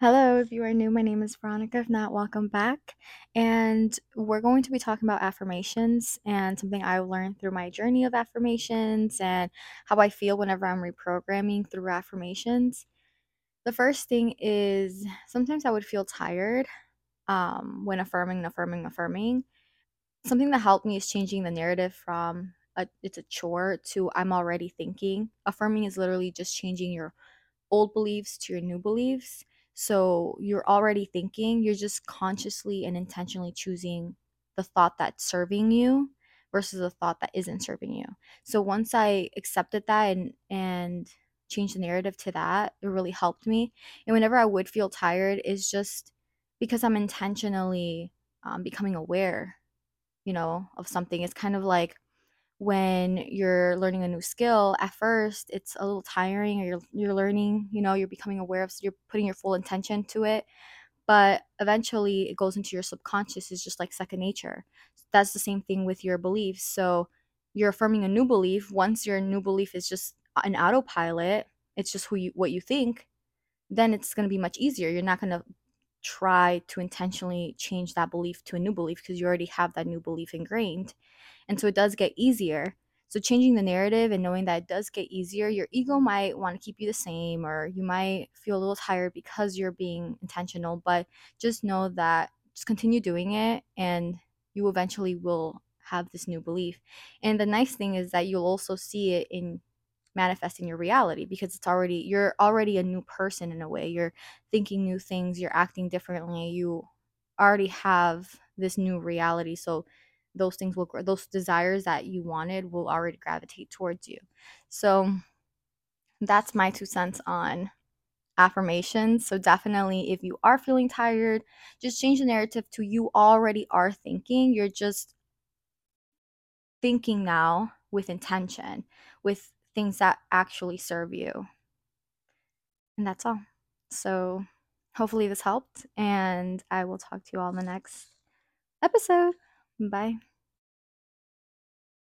Hello, if you are new, my name is Veronica. If not, welcome back. And we're going to be talking about affirmations and something I learned through my journey of affirmations and how I feel whenever I'm reprogramming through affirmations. The first thing is sometimes I would feel tired um, when affirming affirming, affirming. Something that helped me is changing the narrative from a, it's a chore to I'm already thinking. Affirming is literally just changing your old beliefs to your new beliefs. So you're already thinking, you're just consciously and intentionally choosing the thought that's serving you versus the thought that isn't serving you. So once I accepted that and and changed the narrative to that, it really helped me. And whenever I would feel tired, is just because I'm intentionally um, becoming aware, you know, of something. It's kind of like when you're learning a new skill at first it's a little tiring or you're you're learning you know you're becoming aware of so you're putting your full intention to it but eventually it goes into your subconscious is just like second nature. That's the same thing with your beliefs so you're affirming a new belief once your new belief is just an autopilot it's just who you what you think then it's going to be much easier you're not going to try to intentionally change that belief to a new belief because you already have that new belief ingrained and so it does get easier. So changing the narrative and knowing that it does get easier, your ego might want to keep you the same or you might feel a little tired because you're being intentional, but just know that just continue doing it and you eventually will have this new belief. And the nice thing is that you'll also see it in manifesting your reality because it's already you're already a new person in a way. You're thinking new things, you're acting differently. You already have this new reality. So those things will those desires that you wanted will already gravitate towards you. So that's my two cents on affirmations. So definitely if you are feeling tired, just change the narrative to you already are thinking. You're just thinking now with intention, with things that actually serve you. And that's all. So hopefully this helped and I will talk to you all in the next episode. Bye.